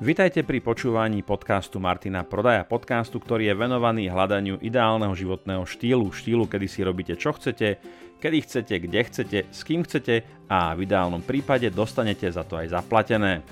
Vitajte pri počúvaní podcastu Martina Prodaja, podcastu, ktorý je venovaný hľadaniu ideálneho životného štýlu, štýlu, kedy si robíte čo chcete, kedy chcete, kde chcete, s kým chcete a v ideálnom prípade dostanete za to aj zaplatené.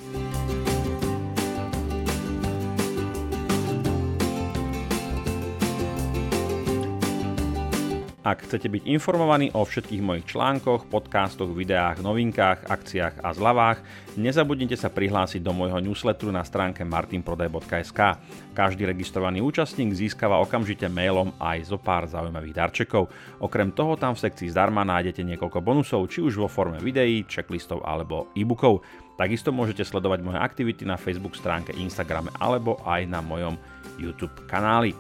Ak chcete byť informovaní o všetkých mojich článkoch, podcastoch, videách, novinkách, akciách a zľavách, nezabudnite sa prihlásiť do môjho newsletteru na stránke martinprodaj.sk. Každý registrovaný účastník získava okamžite mailom aj zo pár zaujímavých darčekov. Okrem toho tam v sekcii zdarma nájdete niekoľko bonusov, či už vo forme videí, checklistov alebo e-bookov. Takisto môžete sledovať moje aktivity na Facebook stránke, Instagrame alebo aj na mojom YouTube kanáli.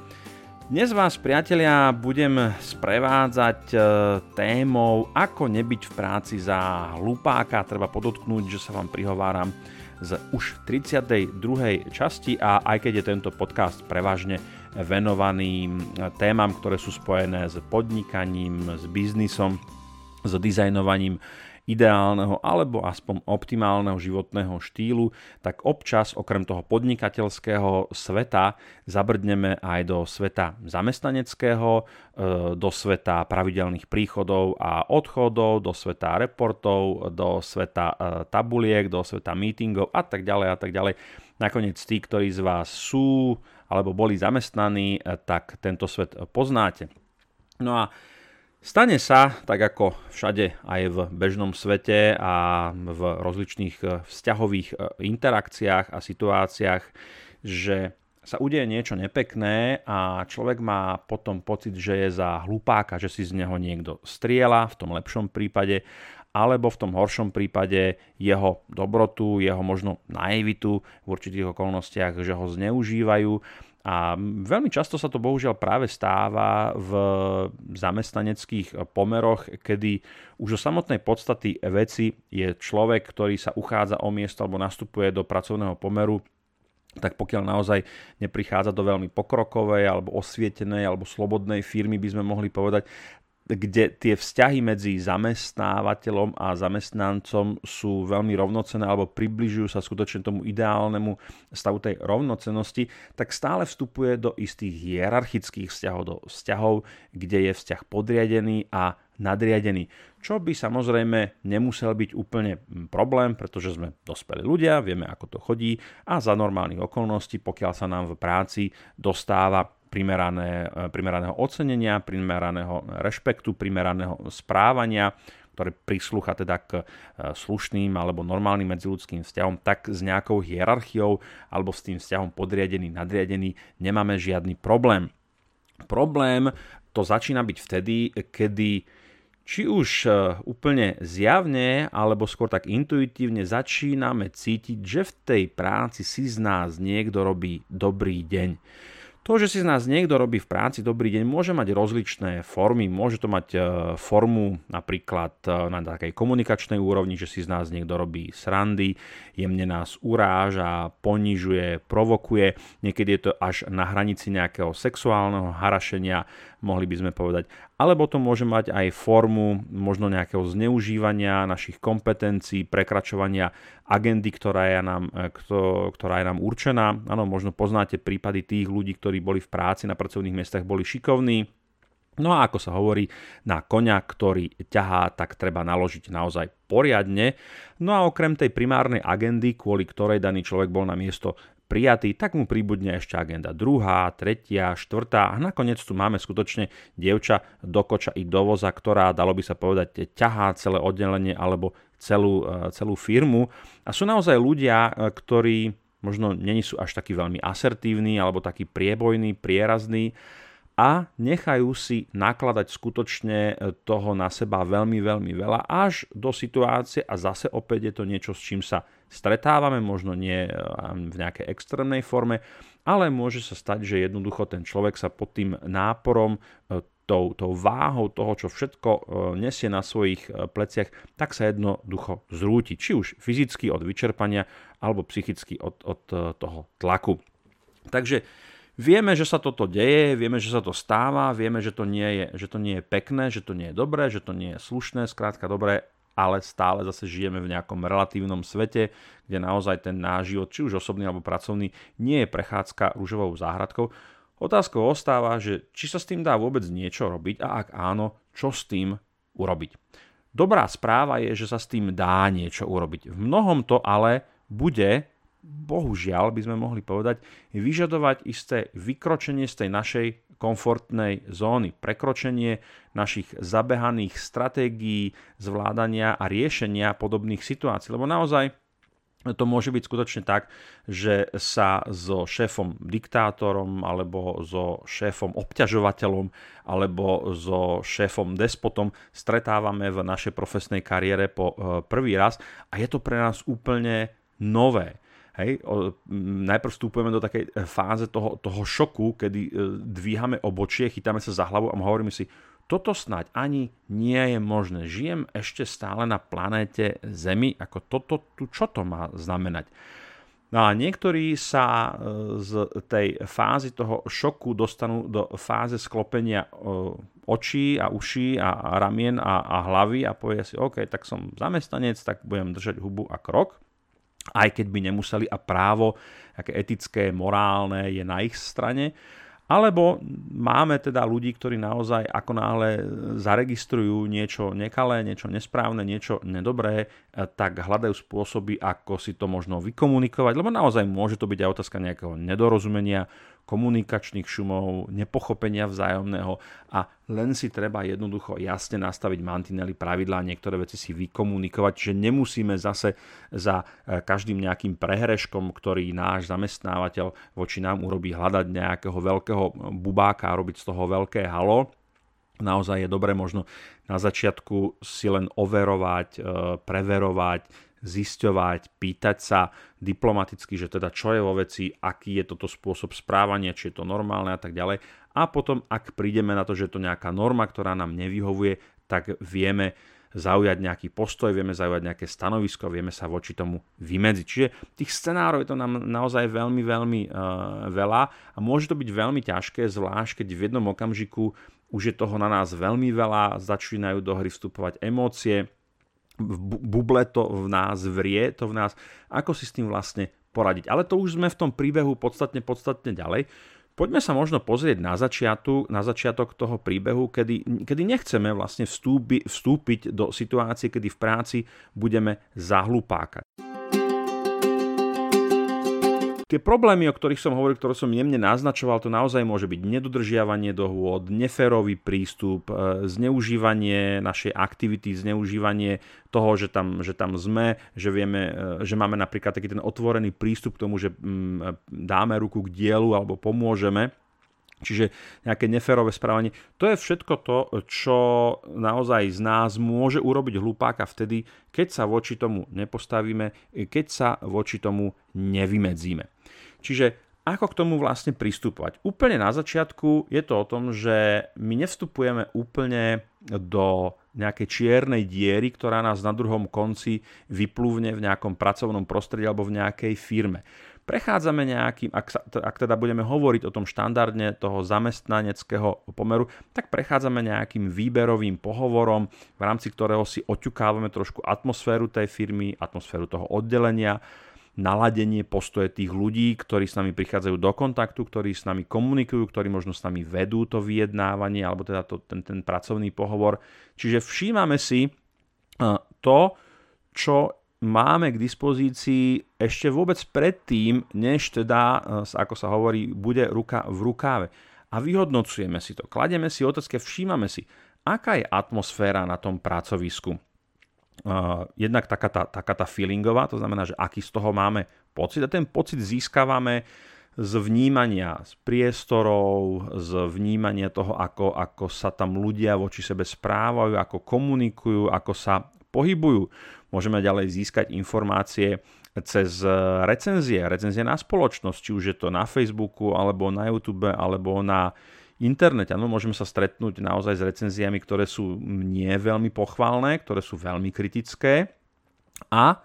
Dnes vás, priatelia, budem sprevádzať e, témou, ako nebyť v práci za hlupáka. Treba podotknúť, že sa vám prihováram z už 32. časti a aj keď je tento podcast prevažne venovaný témam, ktoré sú spojené s podnikaním, s biznisom, s dizajnovaním ideálneho alebo aspoň optimálneho životného štýlu, tak občas okrem toho podnikateľského sveta zabrdneme aj do sveta zamestnaneckého, e, do sveta pravidelných príchodov a odchodov, do sveta reportov, do sveta e, tabuliek, do sveta meetingov a tak ďalej a tak ďalej. Nakoniec tí, ktorí z vás sú alebo boli zamestnaní, e, tak tento svet poznáte. No a Stane sa, tak ako všade aj v bežnom svete a v rozličných e, vzťahových e, interakciách a situáciách, že sa udeje niečo nepekné a človek má potom pocit, že je za hlupáka, že si z neho niekto striela, v tom lepšom prípade, alebo v tom horšom prípade jeho dobrotu, jeho možno naivitu v určitých okolnostiach, že ho zneužívajú a veľmi často sa to bohužiaľ práve stáva v zamestnaneckých pomeroch, kedy už o samotnej podstaty veci je človek, ktorý sa uchádza o miesto alebo nastupuje do pracovného pomeru tak pokiaľ naozaj neprichádza do veľmi pokrokovej alebo osvietenej alebo slobodnej firmy, by sme mohli povedať, kde tie vzťahy medzi zamestnávateľom a zamestnancom sú veľmi rovnocené alebo približujú sa skutočne tomu ideálnemu stavu tej rovnocenosti, tak stále vstupuje do istých hierarchických vzťahov, do vzťahov, kde je vzťah podriadený a nadriadený. Čo by samozrejme nemusel byť úplne problém, pretože sme dospelí ľudia, vieme ako to chodí a za normálnych okolností, pokiaľ sa nám v práci dostáva primerané, e, primeraného ocenenia, primeraného rešpektu, primeraného správania, ktoré prislúcha teda k e, slušným alebo normálnym medziludským vzťahom, tak s nejakou hierarchiou alebo s tým vzťahom podriadený, nadriadený nemáme žiadny problém. Problém to začína byť vtedy, kedy či už e, úplne zjavne, alebo skôr tak intuitívne začíname cítiť, že v tej práci si z nás niekto robí dobrý deň. To, že si z nás niekto robí v práci dobrý deň, môže mať rozličné formy. Môže to mať e, formu napríklad e, na takej komunikačnej úrovni, že si z nás niekto robí srandy, jemne nás uráža, ponižuje, provokuje. Niekedy je to až na hranici nejakého sexuálneho harašenia, mohli by sme povedať. Alebo to môže mať aj formu možno nejakého zneužívania našich kompetencií, prekračovania agendy, ktorá je nám, e, ktorá je nám určená. Áno, možno poznáte prípady tých ľudí, ktorí boli v práci na pracovných miestach, boli šikovní, No a ako sa hovorí, na koňa, ktorý ťahá, tak treba naložiť naozaj poriadne. No a okrem tej primárnej agendy, kvôli ktorej daný človek bol na miesto prijatý, tak mu príbudne ešte agenda druhá, tretia, štvrtá a nakoniec tu máme skutočne dievča do koča i do voza, ktorá, dalo by sa povedať, ťahá celé oddelenie alebo celú, e, celú firmu. A sú naozaj ľudia, e, ktorí možno není sú až takí veľmi asertívni alebo takí priebojní, prierazní a nechajú si nakladať skutočne e, toho na seba veľmi, veľmi veľa až do situácie a zase opäť je to niečo, s čím sa stretávame, možno nie v nejakej extrémnej forme, ale môže sa stať, že jednoducho ten človek sa pod tým náporom tou, tou váhou toho, čo všetko e, nesie na svojich e, pleciach, tak sa jednoducho zrúti. Či už fyzicky od vyčerpania, alebo psychicky od, od e, toho tlaku. Takže vieme, že sa toto deje, vieme, že sa to stáva, vieme, že to, nie je, že to nie je pekné, že to nie je dobré, že to nie je slušné, skrátka dobré ale stále zase žijeme v nejakom relatívnom svete, kde naozaj ten náš život, či už osobný alebo pracovný, nie je prechádzka rúžovou záhradkou. Otázkou ostáva, že či sa s tým dá vôbec niečo robiť a ak áno, čo s tým urobiť. Dobrá správa je, že sa s tým dá niečo urobiť. V mnohom to ale bude, bohužiaľ by sme mohli povedať, vyžadovať isté vykročenie z tej našej komfortnej zóny, prekročenie našich zabehaných stratégií zvládania a riešenia podobných situácií. Lebo naozaj to môže byť skutočne tak, že sa so šéfom diktátorom alebo so šéfom obťažovateľom alebo so šéfom despotom stretávame v našej profesnej kariére po eh, prvý raz a je to pre nás úplne nové. Hej, o, najprv vstupujeme do takej e, fáze toho, toho šoku, kedy e, dvíhame obočie, chytáme sa za hlavu a hovoríme si, toto snáď ani nie je možné. Žijem ešte stále na planéte Zemi, ako toto, tu, čo to má znamenať? No a niektorí sa e, z tej fázy toho šoku dostanú do fáze sklopenia očí a uší a ramien a, a hlavy a povie si, OK, tak som zamestnanec, tak budem držať hubu a krok aj keď by nemuseli a právo aké etické, morálne je na ich strane. Alebo máme teda ľudí, ktorí naozaj ako náhle zaregistrujú niečo nekalé, niečo nesprávne, niečo nedobré, tak hľadajú spôsoby, ako si to možno vykomunikovať, lebo naozaj môže to byť aj otázka nejakého nedorozumenia, komunikačných šumov, nepochopenia vzájomného a len si treba jednoducho jasne nastaviť mantinely, pravidlá, niektoré veci si vykomunikovať, že nemusíme zase za e, každým nejakým prehreškom, ktorý náš zamestnávateľ voči nám urobí, hľadať nejakého veľkého bubáka a robiť z toho veľké halo, naozaj je dobré možno na začiatku si len overovať, e, preverovať, zisťovať, pýtať sa diplomaticky, že teda čo je vo veci, aký je toto spôsob správania, či je to normálne a tak ďalej. A potom, ak prídeme na to, že je to nejaká norma, ktorá nám nevyhovuje, tak vieme zaujať nejaký postoj, vieme zaujať nejaké stanovisko, vieme sa voči tomu vymedziť. Čiže tých scenárov je to nám naozaj veľmi, veľmi uh, veľa a môže to byť veľmi ťažké, zvlášť keď v jednom okamžiku už je toho na nás veľmi veľa, začínajú do hry vstupovať emócie, buble to v nás vrie, to v nás, ako si s tým vlastne poradiť. Ale to už sme v tom príbehu podstatne, podstatne ďalej. Poďme sa možno pozrieť na, začiatu, na začiatok toho príbehu, kedy, kedy nechceme vlastne vstúpi, vstúpiť do situácie, kedy v práci budeme zahlupákať tie problémy, o ktorých som hovoril, ktoré som jemne naznačoval, to naozaj môže byť nedodržiavanie dohôd, neférový prístup, e, zneužívanie našej aktivity, zneužívanie toho, že tam, že tam sme, že vieme, e, že máme napríklad taký ten otvorený prístup k tomu, že mm, dáme ruku k dielu alebo pomôžeme. Čiže nejaké neférové správanie. To je všetko to, čo naozaj z nás môže urobiť hlupáka vtedy, keď sa voči tomu nepostavíme, keď sa voči tomu nevymedzíme. Čiže ako k tomu vlastne pristupovať? Úplne na začiatku je to o tom, že my nevstupujeme úplne do nejakej čiernej diery, ktorá nás na druhom konci vyplúvne v nejakom pracovnom prostredí alebo v nejakej firme. Prechádzame nejakým, ak, sa, ak teda budeme hovoriť o tom štandardne toho zamestnaneckého pomeru, tak prechádzame nejakým výberovým pohovorom, v rámci ktorého si oťukávame trošku atmosféru tej firmy, atmosféru toho oddelenia, naladenie postoje tých ľudí, ktorí s nami prichádzajú do kontaktu, ktorí s nami komunikujú, ktorí možno s nami vedú to vyjednávanie alebo teda to, ten, ten pracovný pohovor. Čiže všímame si uh, to, čo máme k dispozícii ešte vôbec predtým, než teda, uh, ako sa hovorí, bude ruka v rukáve. A vyhodnocujeme si to, kladieme si otázky, všímame si, aká je atmosféra na tom pracovisku jednak taká tá, taká tá feelingová, to znamená, že aký z toho máme pocit a ten pocit získavame z vnímania z priestorov, z vnímania toho, ako, ako sa tam ľudia voči sebe správajú, ako komunikujú, ako sa pohybujú. Môžeme ďalej získať informácie cez recenzie, recenzie na spoločnosť, či už je to na Facebooku, alebo na YouTube, alebo na internete. Áno, môžeme sa stretnúť naozaj s recenziami, ktoré sú nie veľmi pochvalné, ktoré sú veľmi kritické a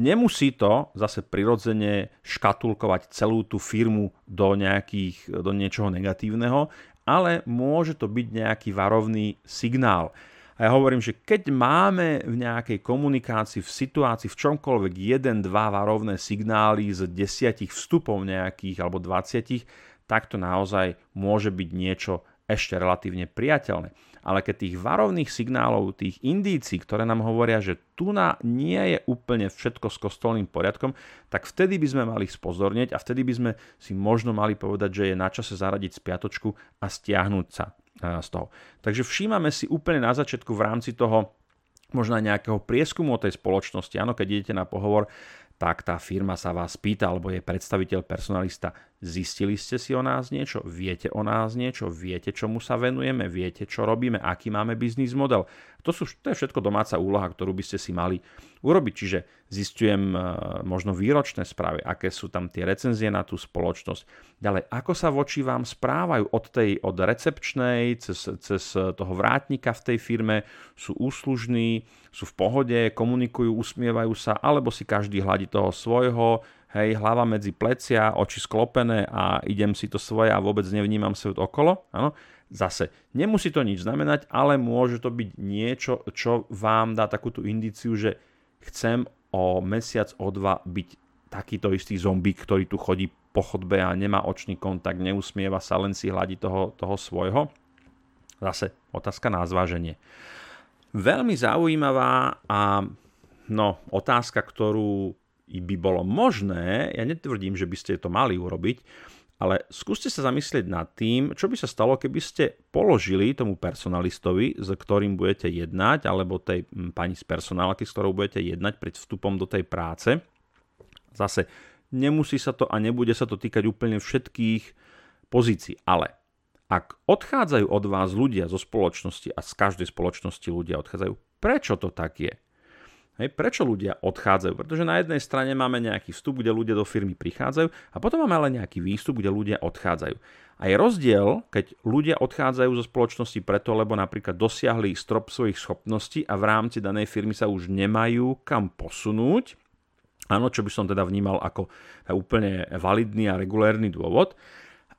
nemusí to zase prirodzene škatulkovať celú tú firmu do, nejakých, do niečoho negatívneho, ale môže to byť nejaký varovný signál. A ja hovorím, že keď máme v nejakej komunikácii, v situácii, v čomkoľvek jeden, dva varovné signály z desiatich vstupov nejakých alebo 20, tak to naozaj môže byť niečo ešte relatívne priateľné. Ale keď tých varovných signálov, tých indícií, ktoré nám hovoria, že tu na nie je úplne všetko s kostolným poriadkom, tak vtedy by sme mali spozornieť a vtedy by sme si možno mali povedať, že je na čase zaradiť spiatočku a stiahnuť sa z toho. Takže všímame si úplne na začiatku v rámci toho možno nejakého prieskumu o tej spoločnosti. Áno, keď idete na pohovor, tak tá firma sa vás pýta, alebo je predstaviteľ personalista, zistili ste si o nás niečo, viete o nás niečo, viete, čomu sa venujeme, viete, čo robíme, aký máme biznis model. To, sú, to je všetko domáca úloha, ktorú by ste si mali urobiť. Čiže zistujem e, možno výročné správy, aké sú tam tie recenzie na tú spoločnosť. Ďalej, ako sa voči vám správajú? Od tej, od recepčnej cez, cez toho vrátnika v tej firme, sú úslužní, sú v pohode, komunikujú, usmievajú sa, alebo si každý hľadí toho svojho, hej, hlava medzi plecia, oči sklopené a idem si to svoje a vôbec nevnímam svet okolo. Áno. Zase, nemusí to nič znamenať, ale môže to byť niečo, čo vám dá takúto indíciu, že chcem o mesiac, o dva byť takýto istý zombík, ktorý tu chodí po chodbe a nemá očný kontakt, neusmieva sa, len si hladí toho, toho svojho. Zase otázka na zváženie. Veľmi zaujímavá a no, otázka, ktorú by bolo možné, ja netvrdím, že by ste to mali urobiť, ale skúste sa zamyslieť nad tým, čo by sa stalo, keby ste položili tomu personalistovi, s ktorým budete jednať, alebo tej pani z personálky, s ktorou budete jednať pred vstupom do tej práce. Zase, nemusí sa to a nebude sa to týkať úplne všetkých pozícií, ale ak odchádzajú od vás ľudia zo spoločnosti a z každej spoločnosti ľudia odchádzajú, prečo to tak je? Hej, prečo ľudia odchádzajú? Pretože na jednej strane máme nejaký vstup, kde ľudia do firmy prichádzajú a potom máme ale nejaký výstup, kde ľudia odchádzajú. A je rozdiel, keď ľudia odchádzajú zo spoločnosti preto, lebo napríklad dosiahli strop svojich schopností a v rámci danej firmy sa už nemajú kam posunúť, áno, čo by som teda vnímal ako úplne validný a regulérny dôvod,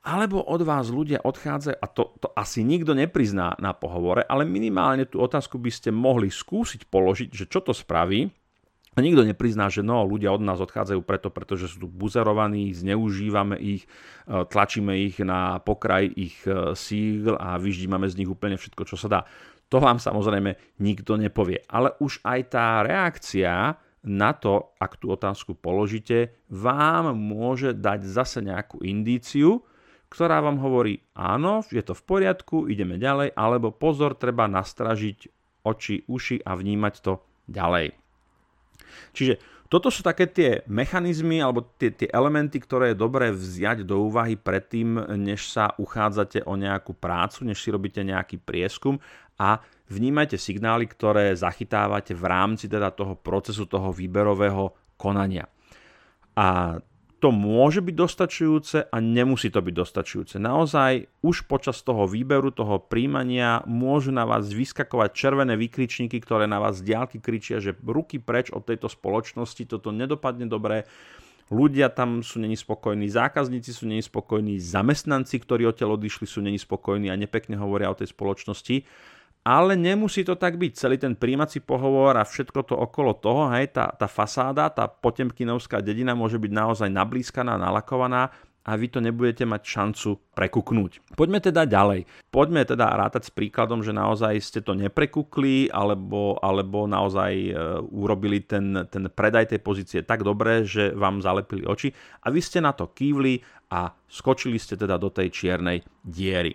alebo od vás ľudia odchádzajú, a to, to asi nikto neprizná na pohovore, ale minimálne tú otázku by ste mohli skúsiť položiť, že čo to spraví, a nikto neprizná, že no, ľudia od nás odchádzajú preto, pretože sú tu buzerovaní, zneužívame ich, e, tlačíme ich na pokraj ich e, síl a vyždímame z nich úplne všetko, čo sa dá. To vám samozrejme nikto nepovie. Ale už aj tá reakcia na to, ak tú otázku položíte, vám môže dať zase nejakú indíciu, ktorá vám hovorí áno, je to v poriadku, ideme ďalej, alebo pozor, treba nastražiť oči, uši a vnímať to ďalej. Čiže toto sú také tie mechanizmy alebo tie, tie elementy, ktoré je dobré vziať do úvahy predtým, než sa uchádzate o nejakú prácu, než si robíte nejaký prieskum a vnímajte signály, ktoré zachytávate v rámci teda toho procesu, toho výberového konania. A to môže byť dostačujúce a nemusí to byť dostačujúce. Naozaj už počas toho výberu, toho príjmania môžu na vás vyskakovať červené vykričníky, ktoré na vás diálky kričia, že ruky preč od tejto spoločnosti, toto nedopadne dobre, ľudia tam sú není spokojní, zákazníci sú není spokojní, zamestnanci, ktorí odtiaľ odišli, sú není spokojní a nepekne hovoria o tej spoločnosti ale nemusí to tak byť. Celý ten príjmací pohovor a všetko to okolo toho, hej, tá, tá fasáda, tá potemkinovská dedina môže byť naozaj nablískaná, nalakovaná a vy to nebudete mať šancu prekuknúť. Poďme teda ďalej. Poďme teda rátať s príkladom, že naozaj ste to neprekukli alebo, alebo naozaj e, urobili ten, ten predaj tej pozície tak dobre, že vám zalepili oči a vy ste na to kývli a skočili ste teda do tej čiernej diery.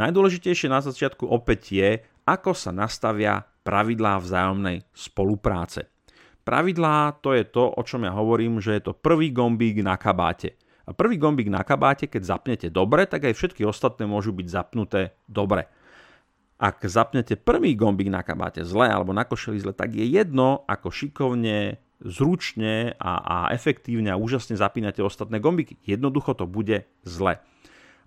Najdôležitejšie na začiatku opäť je, ako sa nastavia pravidlá vzájomnej spolupráce. Pravidlá to je to, o čom ja hovorím, že je to prvý gombík na kabáte. A prvý gombík na kabáte, keď zapnete dobre, tak aj všetky ostatné môžu byť zapnuté dobre. Ak zapnete prvý gombík na kabáte zle alebo na košeli zle, tak je jedno, ako šikovne, zručne a, a efektívne a úžasne zapínate ostatné gombíky. Jednoducho to bude zle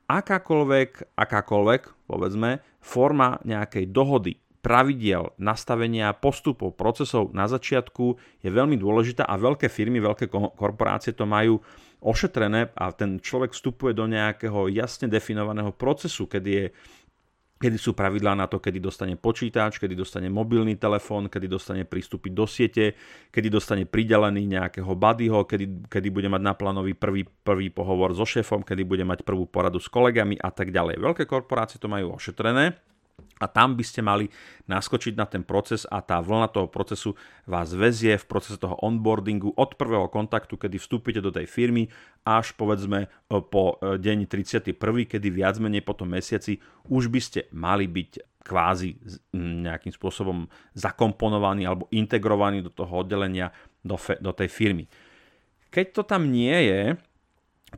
akákoľvek, akákoľvek, povedzme, forma nejakej dohody, pravidiel, nastavenia postupov, procesov na začiatku je veľmi dôležitá a veľké firmy, veľké korporácie to majú ošetrené a ten človek vstupuje do nejakého jasne definovaného procesu, kedy je kedy sú pravidlá na to, kedy dostane počítač, kedy dostane mobilný telefón, kedy dostane prístupy do siete, kedy dostane pridelený nejakého buddyho, kedy, kedy bude mať na plánový prvý, prvý pohovor so šéfom, kedy bude mať prvú poradu s kolegami a tak ďalej. Veľké korporácie to majú ošetrené a tam by ste mali naskočiť na ten proces a tá vlna toho procesu vás vezie v procese toho onboardingu od prvého kontaktu, kedy vstúpite do tej firmy, až povedzme po e, deň 31, kedy viac menej po tom mesiaci už by ste mali byť kvázi nejakým spôsobom zakomponovaní alebo integrovaní do toho oddelenia, do, fe, do tej firmy. Keď to tam nie je,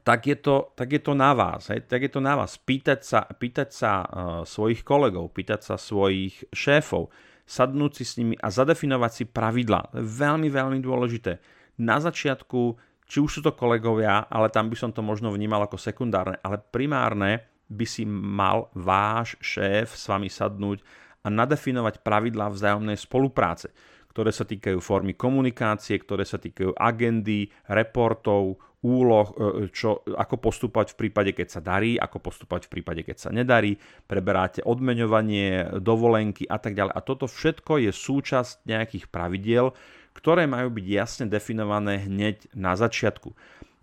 tak je to, tak je to na vás. Hej? Tak je to na vás. Pýtať sa, pýtať sa uh, svojich kolegov, pýtať sa svojich šéfov, sadnúť si s nimi a zadefinovať si pravidla. Veľmi, veľmi dôležité. Na začiatku, či už sú to kolegovia, ale tam by som to možno vnímal ako sekundárne, ale primárne by si mal váš šéf s vami sadnúť a nadefinovať pravidlá vzájomnej spolupráce ktoré sa týkajú formy komunikácie, ktoré sa týkajú agendy, reportov, úloh, e, čo, ako postupovať v prípade, keď sa darí, ako postupovať v prípade, keď sa nedarí, preberáte odmeňovanie, dovolenky a tak ďalej. A toto všetko je súčasť nejakých pravidiel, ktoré majú byť jasne definované hneď na začiatku.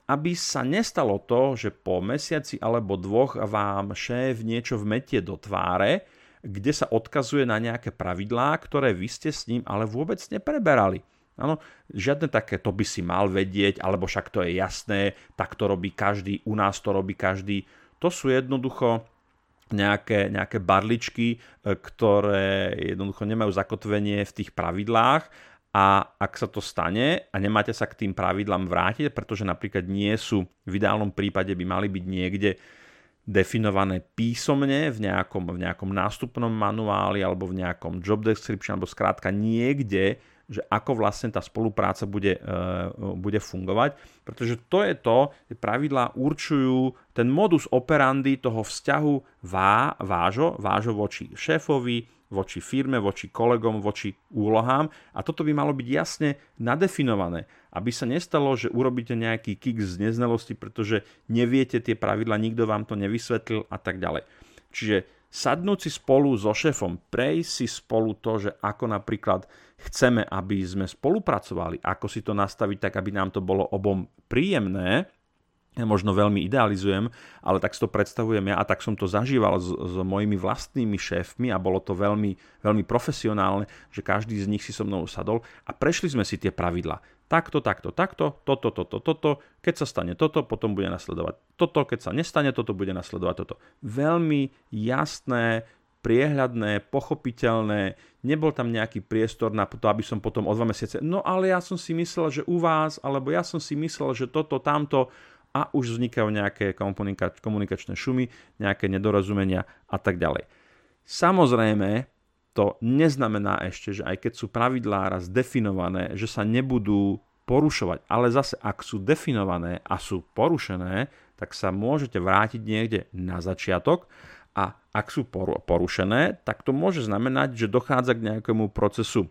Aby sa nestalo to, že po mesiaci alebo dvoch vám šéf niečo vmetie do tváre, kde sa odkazuje na nejaké pravidlá, ktoré vy ste s ním ale vôbec nepreberali. Áno, žiadne také, to by si mal vedieť, alebo však to je jasné, tak to robí každý, u nás to robí každý. To sú jednoducho nejaké, nejaké barličky, e, ktoré jednoducho nemajú zakotvenie v tých pravidlách a ak sa to stane a nemáte sa k tým pravidlám vrátiť, pretože napríklad nie sú, v ideálnom prípade by mali byť niekde definované písomne v nejakom, v nejakom nástupnom manuáli alebo v nejakom job description alebo skrátka niekde, že ako vlastne tá spolupráca bude, e, bude fungovať, pretože to je to, že pravidlá určujú ten modus operandi toho vzťahu vá, vážo, vážo voči šéfovi, voči firme, voči kolegom, voči úlohám a toto by malo byť jasne nadefinované, aby sa nestalo, že urobíte nejaký kick z neznalosti, pretože neviete tie pravidla, nikto vám to nevysvetlil a tak ďalej. Čiže sadnúť si spolu so šéfom, prejsť si spolu to, že ako napríklad chceme, aby sme spolupracovali, ako si to nastaviť tak, aby nám to bolo obom príjemné, ja možno veľmi idealizujem, ale tak si to predstavujem ja a tak som to zažíval s, s mojimi vlastnými šéfmi a bolo to veľmi, veľmi profesionálne, že každý z nich si so mnou sadol a prešli sme si tie pravidla. Takto, takto, takto, toto, toto, toto, keď sa stane toto, potom bude nasledovať toto, keď sa nestane toto, bude nasledovať toto. Veľmi jasné, priehľadné, pochopiteľné, nebol tam nejaký priestor na to, aby som potom o dva mesiace, no ale ja som si myslel, že u vás, alebo ja som si myslel, že toto, tamto, a už vznikajú nejaké komunikačné šumy, nejaké nedorozumenia a tak ďalej. Samozrejme, to neznamená ešte, že aj keď sú pravidlá raz definované, že sa nebudú porušovať. Ale zase, ak sú definované a sú porušené, tak sa môžete vrátiť niekde na začiatok a ak sú porušené, tak to môže znamenať, že dochádza k nejakému procesu e,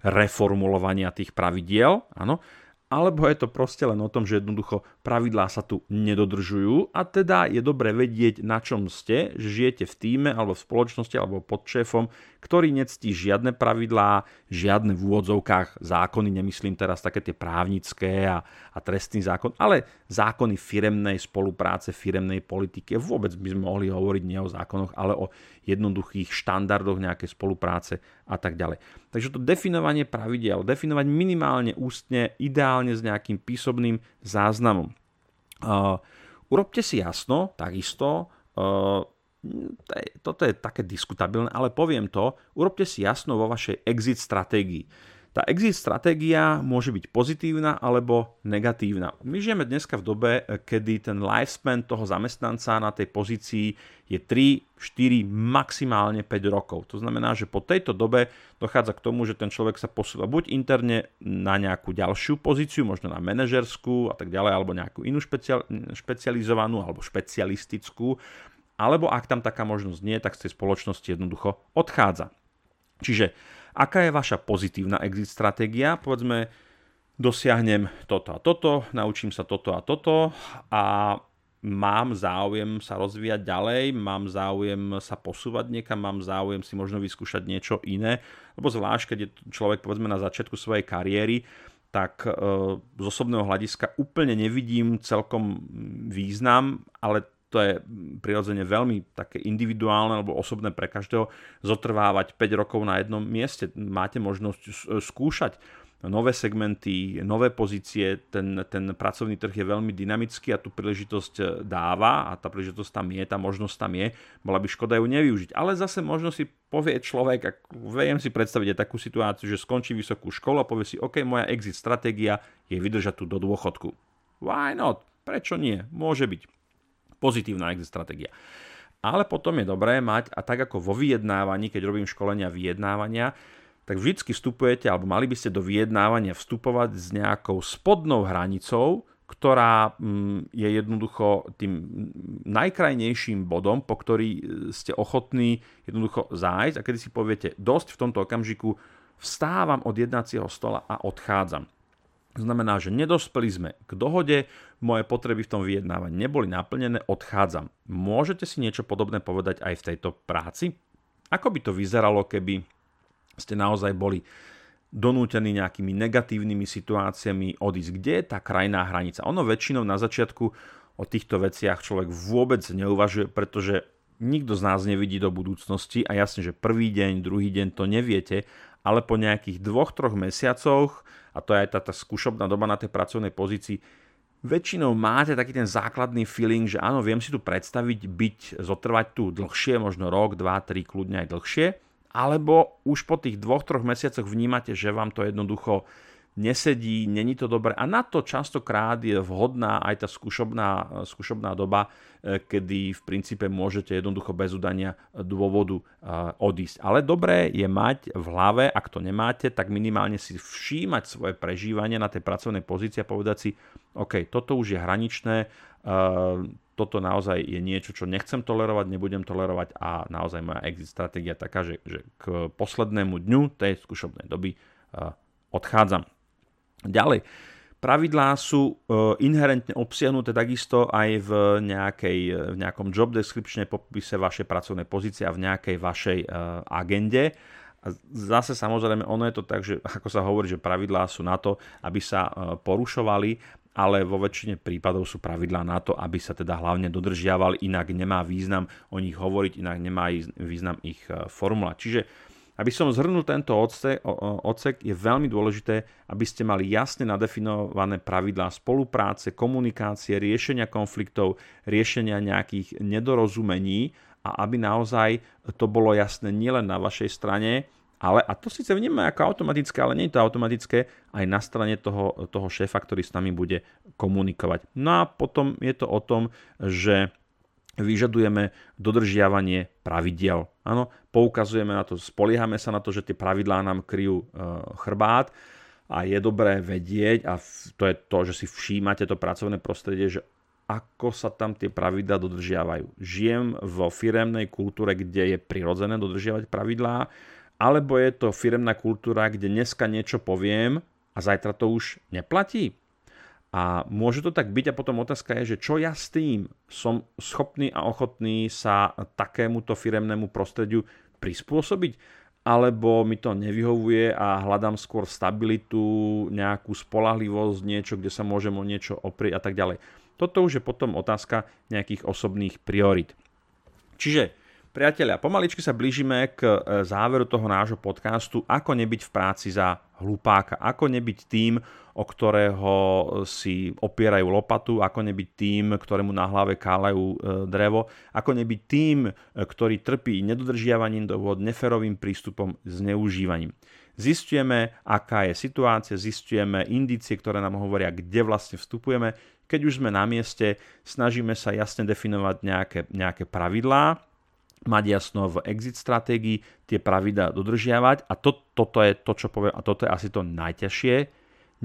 reformulovania tých pravidiel, áno, alebo je to proste len o tom, že jednoducho pravidlá sa tu nedodržujú a teda je dobre vedieť, na čom ste, že žijete v týme alebo v spoločnosti alebo pod šéfom, ktorý nectí žiadne pravidlá, žiadne v úvodzovkách zákony, nemyslím teraz také tie právnické a, a trestný zákon, ale zákony firemnej spolupráce, firemnej politiky. Vôbec by sme mohli hovoriť nie o zákonoch, ale o jednoduchých štandardoch nejakej spolupráce a tak ďalej. Takže to definovanie pravidel, definovať minimálne ústne, ideálne s nejakým písomným záznamom. Urobte si jasno, takisto, uh, toto je také diskutabilné, ale poviem to, urobte si jasno vo vašej exit stratégii. Tá exit stratégia môže byť pozitívna alebo negatívna. My žijeme dneska v dobe, kedy ten lifespan toho zamestnanca na tej pozícii je 3, 4, maximálne 5 rokov. To znamená, že po tejto dobe dochádza k tomu, že ten človek sa posúva buď interne na nejakú ďalšiu pozíciu, možno na manažerskú a tak ďalej, alebo nejakú inú špecial, špecializovanú alebo špecialistickú, alebo ak tam taká možnosť nie, tak z tej spoločnosti jednoducho odchádza. Čiže aká je vaša pozitívna exit stratégia, povedzme, dosiahnem toto a toto, naučím sa toto a toto a mám záujem sa rozvíjať ďalej, mám záujem sa posúvať niekam, mám záujem si možno vyskúšať niečo iné, lebo zvlášť, keď je človek povedzme na začiatku svojej kariéry, tak e, z osobného hľadiska úplne nevidím celkom význam, ale to je prirodzene veľmi také individuálne alebo osobné pre každého, zotrvávať 5 rokov na jednom mieste. Máte možnosť skúšať nové segmenty, nové pozície, ten, ten pracovný trh je veľmi dynamický a tú príležitosť e, dáva a tá príležitosť tam je, tá možnosť tam je, bola by škoda ju nevyužiť. Ale zase možno si povie človek, ak viem si predstaviť aj takú situáciu, že skončí vysokú školu a povie si, OK, moja exit stratégia je vydržať tu do dôchodku. Why not? Prečo nie? Môže byť pozitívna exit stratégia. Ale potom je dobré mať, a tak ako vo vyjednávaní, keď robím školenia vyjednávania, tak vždy vstupujete, alebo mali by ste do vyjednávania vstupovať s nejakou spodnou hranicou, ktorá mm, je jednoducho tým najkrajnejším bodom, po ktorý e, ste ochotní jednoducho zájsť a kedy si poviete, dosť v tomto okamžiku vstávam od jednacieho stola a odchádzam. Znamená, že nedospeli sme k dohode, moje potreby v tom vyjednávaní neboli naplnené, odchádzam. Môžete si niečo podobné povedať aj v tejto práci? Ako by to vyzeralo, keby ste naozaj boli donútení nejakými negatívnymi situáciami odísť. Kde je tá krajná hranica? Ono väčšinou na začiatku o týchto veciach človek vôbec neuvažuje, pretože nikto z nás nevidí do budúcnosti a jasne, že prvý deň, druhý deň to neviete, ale po nejakých dvoch, troch mesiacoch, a to je aj tá, tá skúšobná doba na tej pracovnej pozícii, väčšinou máte taký ten základný feeling, že áno, viem si tu predstaviť byť, zotrvať tu dlhšie, možno rok, dva, tri, kľudne aj dlhšie, alebo už po tých dvoch, troch mesiacoch vnímate, že vám to jednoducho nesedí, není to dobré a na to častokrát je vhodná aj tá skúšobná, skúšobná doba, e, kedy v princípe môžete jednoducho bez udania dôvodu e, odísť. Ale dobré je mať v hlave, ak to nemáte, tak minimálne si všímať svoje prežívanie na tej pracovnej pozícii a povedať si, OK, toto už je hraničné, e, toto naozaj je niečo, čo nechcem tolerovať, nebudem tolerovať a naozaj moja exit stratégia taká, že, že k poslednému dňu tej skúšobnej doby odchádzam. Ďalej, pravidlá sú uh, inherentne obsiahnuté takisto aj v, nejakej, v nejakom job descriptione, popise vašej pracovnej pozície a v nejakej vašej uh, agende. A zase samozrejme, ono je to tak, že ako sa hovorí, že pravidlá sú na to, aby sa porušovali ale vo väčšine prípadov sú pravidlá na to, aby sa teda hlavne dodržiavali, inak nemá význam o nich hovoriť, inak nemá význam ich e, formulovať. Čiže aby som zhrnul tento odsek, je veľmi dôležité, aby ste mali jasne nadefinované pravidlá spolupráce, komunikácie, riešenia konfliktov, riešenia nejakých nedorozumení a aby naozaj to bolo jasné nielen na vašej strane, ale, a to síce vnímame ako automatické, ale nie je to automatické aj na strane toho, toho šéfa, ktorý s nami bude komunikovať. No a potom je to o tom, že vyžadujeme dodržiavanie pravidiel. Áno, poukazujeme na to, spoliehame sa na to, že tie pravidlá nám kryjú e, chrbát a je dobré vedieť, a to je to, že si všímate to pracovné prostredie, že ako sa tam tie pravidlá dodržiavajú. Žijem vo firemnej kultúre, kde je prirodzené dodržiavať pravidlá, alebo je to firemná kultúra, kde dneska niečo poviem a zajtra to už neplatí. A môže to tak byť a potom otázka je, že čo ja s tým som schopný a ochotný sa takémuto firemnému prostrediu prispôsobiť, alebo mi to nevyhovuje a hľadám skôr stabilitu, nejakú spolahlivosť, niečo, kde sa môžem o niečo oprieť a tak ďalej. Toto už je potom otázka nejakých osobných priorit. Čiže Priatelia, pomaličky sa blížime k e, záveru toho nášho podcastu Ako nebyť v práci za hlupáka, ako nebyť tým, o ktorého si opierajú lopatu, ako nebyť tým, ktorému na hlave kálajú e, drevo, ako nebyť tým, e, ktorý trpí nedodržiavaním dohod, neferovým prístupom, zneužívaním. Zistujeme, aká je situácia, zistujeme indície, ktoré nám hovoria, kde vlastne vstupujeme. Keď už sme na mieste, snažíme sa jasne definovať nejaké, nejaké pravidlá, mať jasno v exit stratégii, tie pravidá dodržiavať a to, toto je to, čo poviem, a toto je asi to najťažšie,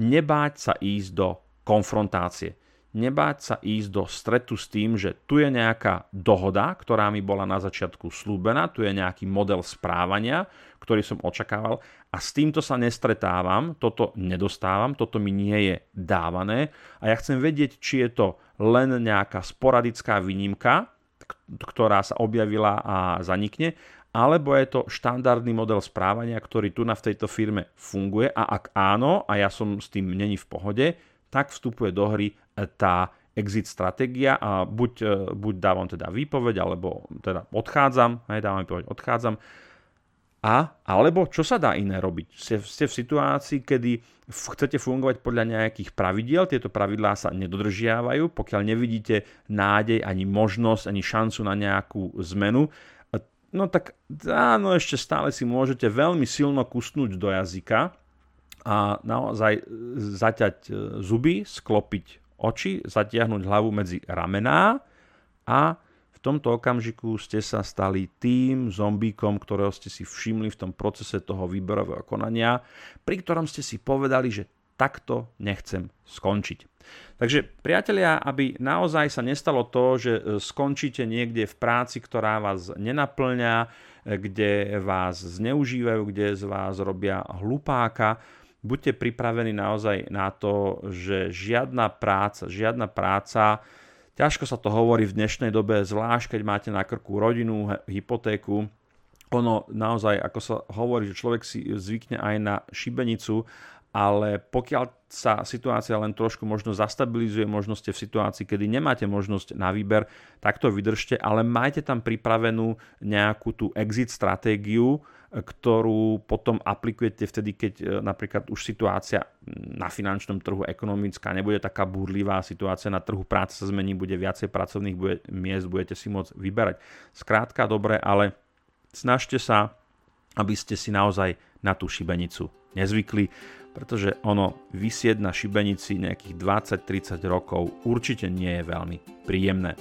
nebáť sa ísť do konfrontácie. nebáť sa ísť do stretu s tým, že tu je nejaká dohoda, ktorá mi bola na začiatku slúbená, tu je nejaký model správania, ktorý som očakával a s týmto sa nestretávam, toto nedostávam, toto mi nie je dávané a ja chcem vedieť, či je to len nejaká sporadická výnimka, ktorá sa objavila a zanikne, alebo je to štandardný model správania, ktorý tu na v tejto firme funguje a ak áno a ja som s tým není v pohode, tak vstupuje do hry tá exit stratégia a buď, e, buď dávam teda výpoveď, alebo teda odchádzam, hej, dávam výpoveď, odchádzam. A, alebo čo sa dá iné robiť? Ste, ste v situácii, kedy chcete fungovať podľa nejakých pravidiel, tieto pravidlá sa nedodržiavajú, pokiaľ nevidíte nádej, ani možnosť, ani šancu na nejakú zmenu, no tak áno, ešte stále si môžete veľmi silno kusnúť do jazyka a naozaj zaťať e, zuby, sklopiť oči, zatiahnuť hlavu medzi ramená a tomto okamžiku ste sa stali tým zombíkom, ktorého ste si všimli v tom procese toho výberového konania, pri ktorom ste si povedali, že takto nechcem skončiť. Takže priatelia, aby naozaj sa nestalo to, že e, skončíte niekde v práci, ktorá vás nenaplňa, e, kde vás zneužívajú, kde z vás robia hlupáka, buďte pripravení naozaj na to, že žiadna práca, žiadna práca, ťažko sa to hovorí v dnešnej dobe, zvlášť keď máte na krku rodinu, hypotéku, ono naozaj, ako sa hovorí, že človek si zvykne aj na šibenicu, ale pokiaľ sa situácia len trošku možno zastabilizuje, možno ste v situácii, kedy nemáte možnosť na výber, tak to vydržte, ale majte tam pripravenú nejakú tú exit stratégiu, ktorú potom aplikujete vtedy, keď e, napríklad už situácia na finančnom trhu ekonomická nebude taká búrlivá, situácia na trhu práce sa zmení, bude viacej pracovných bude, miest, budete si môcť vyberať. Skrátka, dobre, ale snažte sa, aby ste si naozaj na tú šibenicu nezvykli, pretože ono vysieť na šibenici nejakých 20-30 rokov určite nie je veľmi príjemné.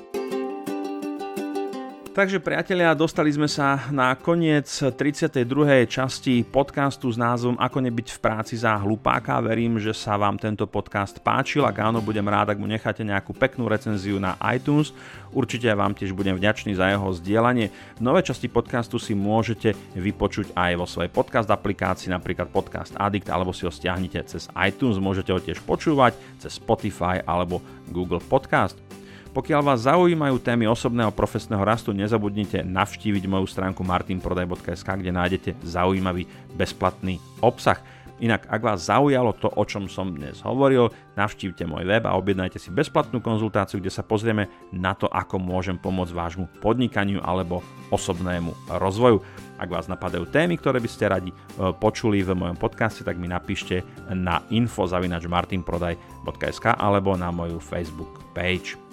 Takže priatelia, dostali sme sa na koniec 32. časti podcastu s názvom Ako nebyť v práci za hlupáka. Verím, že sa vám tento podcast páčil. Ak áno, budem rád, ak mu necháte nejakú peknú recenziu na iTunes. Určite vám tiež budem vďačný za jeho zdieľanie. Nové časti podcastu si môžete vypočuť aj vo svojej podcast aplikácii, napríklad Podcast Addict, alebo si ho stiahnite cez iTunes. Môžete ho tiež počúvať cez Spotify alebo Google Podcast. Pokiaľ vás zaujímajú témy osobného profesného rastu, nezabudnite navštíviť moju stránku martinprodaj.sk, kde nájdete zaujímavý bezplatný obsah. Inak, ak vás zaujalo to, o čom som dnes hovoril, navštívte môj web a objednajte si bezplatnú konzultáciu, kde sa pozrieme na to, ako môžem pomôcť vášmu podnikaniu alebo osobnému rozvoju. Ak vás napadajú témy, ktoré by ste radi e, počuli v mojom podcaste, tak mi napíšte na info.martinprodaj.sk alebo na moju Facebook page.